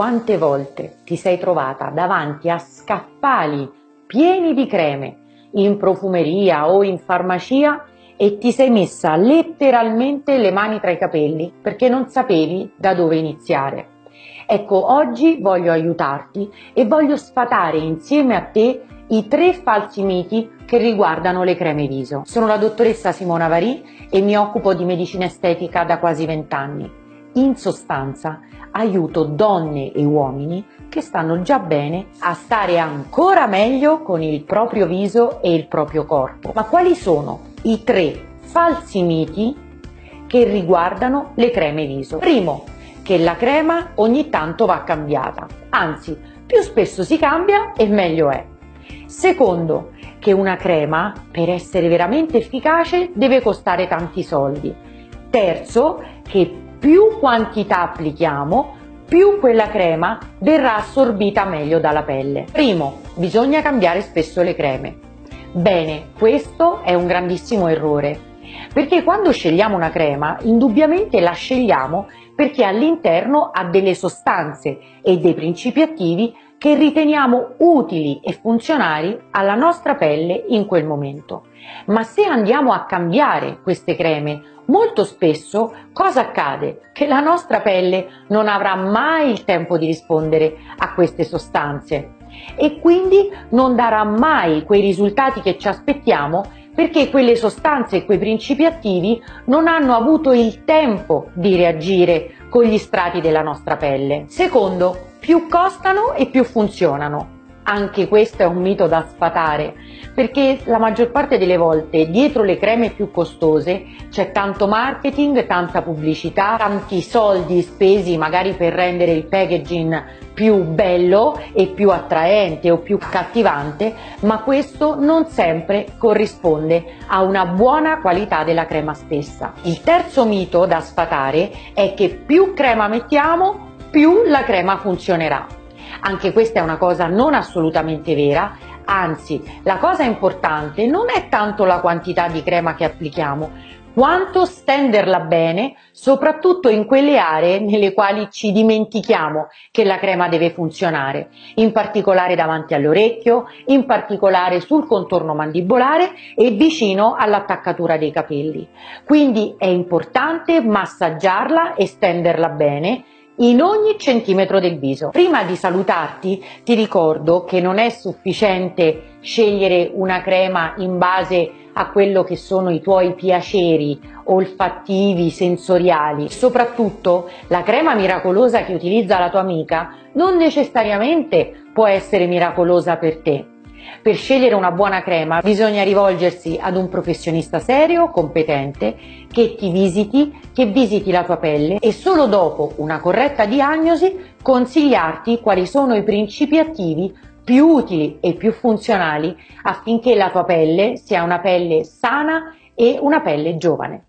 quante volte ti sei trovata davanti a scaffali pieni di creme in profumeria o in farmacia e ti sei messa letteralmente le mani tra i capelli perché non sapevi da dove iniziare. Ecco, oggi voglio aiutarti e voglio sfatare insieme a te i tre falsi miti che riguardano le creme viso. Sono la dottoressa Simona Varì e mi occupo di medicina estetica da quasi vent'anni. In sostanza, aiuto donne e uomini che stanno già bene a stare ancora meglio con il proprio viso e il proprio corpo. Ma quali sono i tre falsi miti che riguardano le creme viso? Primo, che la crema ogni tanto va cambiata, anzi, più spesso si cambia e meglio è. Secondo, che una crema, per essere veramente efficace, deve costare tanti soldi. Terzo, che più quantità applichiamo, più quella crema verrà assorbita meglio dalla pelle. Primo, bisogna cambiare spesso le creme. Bene, questo è un grandissimo errore, perché quando scegliamo una crema, indubbiamente la scegliamo perché all'interno ha delle sostanze e dei principi attivi che riteniamo utili e funzionali alla nostra pelle in quel momento. Ma se andiamo a cambiare queste creme molto spesso cosa accade? Che la nostra pelle non avrà mai il tempo di rispondere a queste sostanze e quindi non darà mai quei risultati che ci aspettiamo perché quelle sostanze e quei principi attivi non hanno avuto il tempo di reagire con gli strati della nostra pelle. Secondo, più costano e più funzionano. Anche questo è un mito da sfatare, perché la maggior parte delle volte dietro le creme più costose c'è tanto marketing, tanta pubblicità, tanti soldi spesi magari per rendere il packaging più bello e più attraente o più cattivante, ma questo non sempre corrisponde a una buona qualità della crema stessa. Il terzo mito da sfatare è che più crema mettiamo, più la crema funzionerà. Anche questa è una cosa non assolutamente vera, anzi la cosa importante non è tanto la quantità di crema che applichiamo, quanto stenderla bene, soprattutto in quelle aree nelle quali ci dimentichiamo che la crema deve funzionare, in particolare davanti all'orecchio, in particolare sul contorno mandibolare e vicino all'attaccatura dei capelli. Quindi è importante massaggiarla e stenderla bene in ogni centimetro del viso. Prima di salutarti ti ricordo che non è sufficiente scegliere una crema in base a quello che sono i tuoi piaceri olfattivi, sensoriali. Soprattutto la crema miracolosa che utilizza la tua amica non necessariamente può essere miracolosa per te. Per scegliere una buona crema bisogna rivolgersi ad un professionista serio, competente, che ti visiti, che visiti la tua pelle e solo dopo una corretta diagnosi consigliarti quali sono i principi attivi più utili e più funzionali affinché la tua pelle sia una pelle sana e una pelle giovane.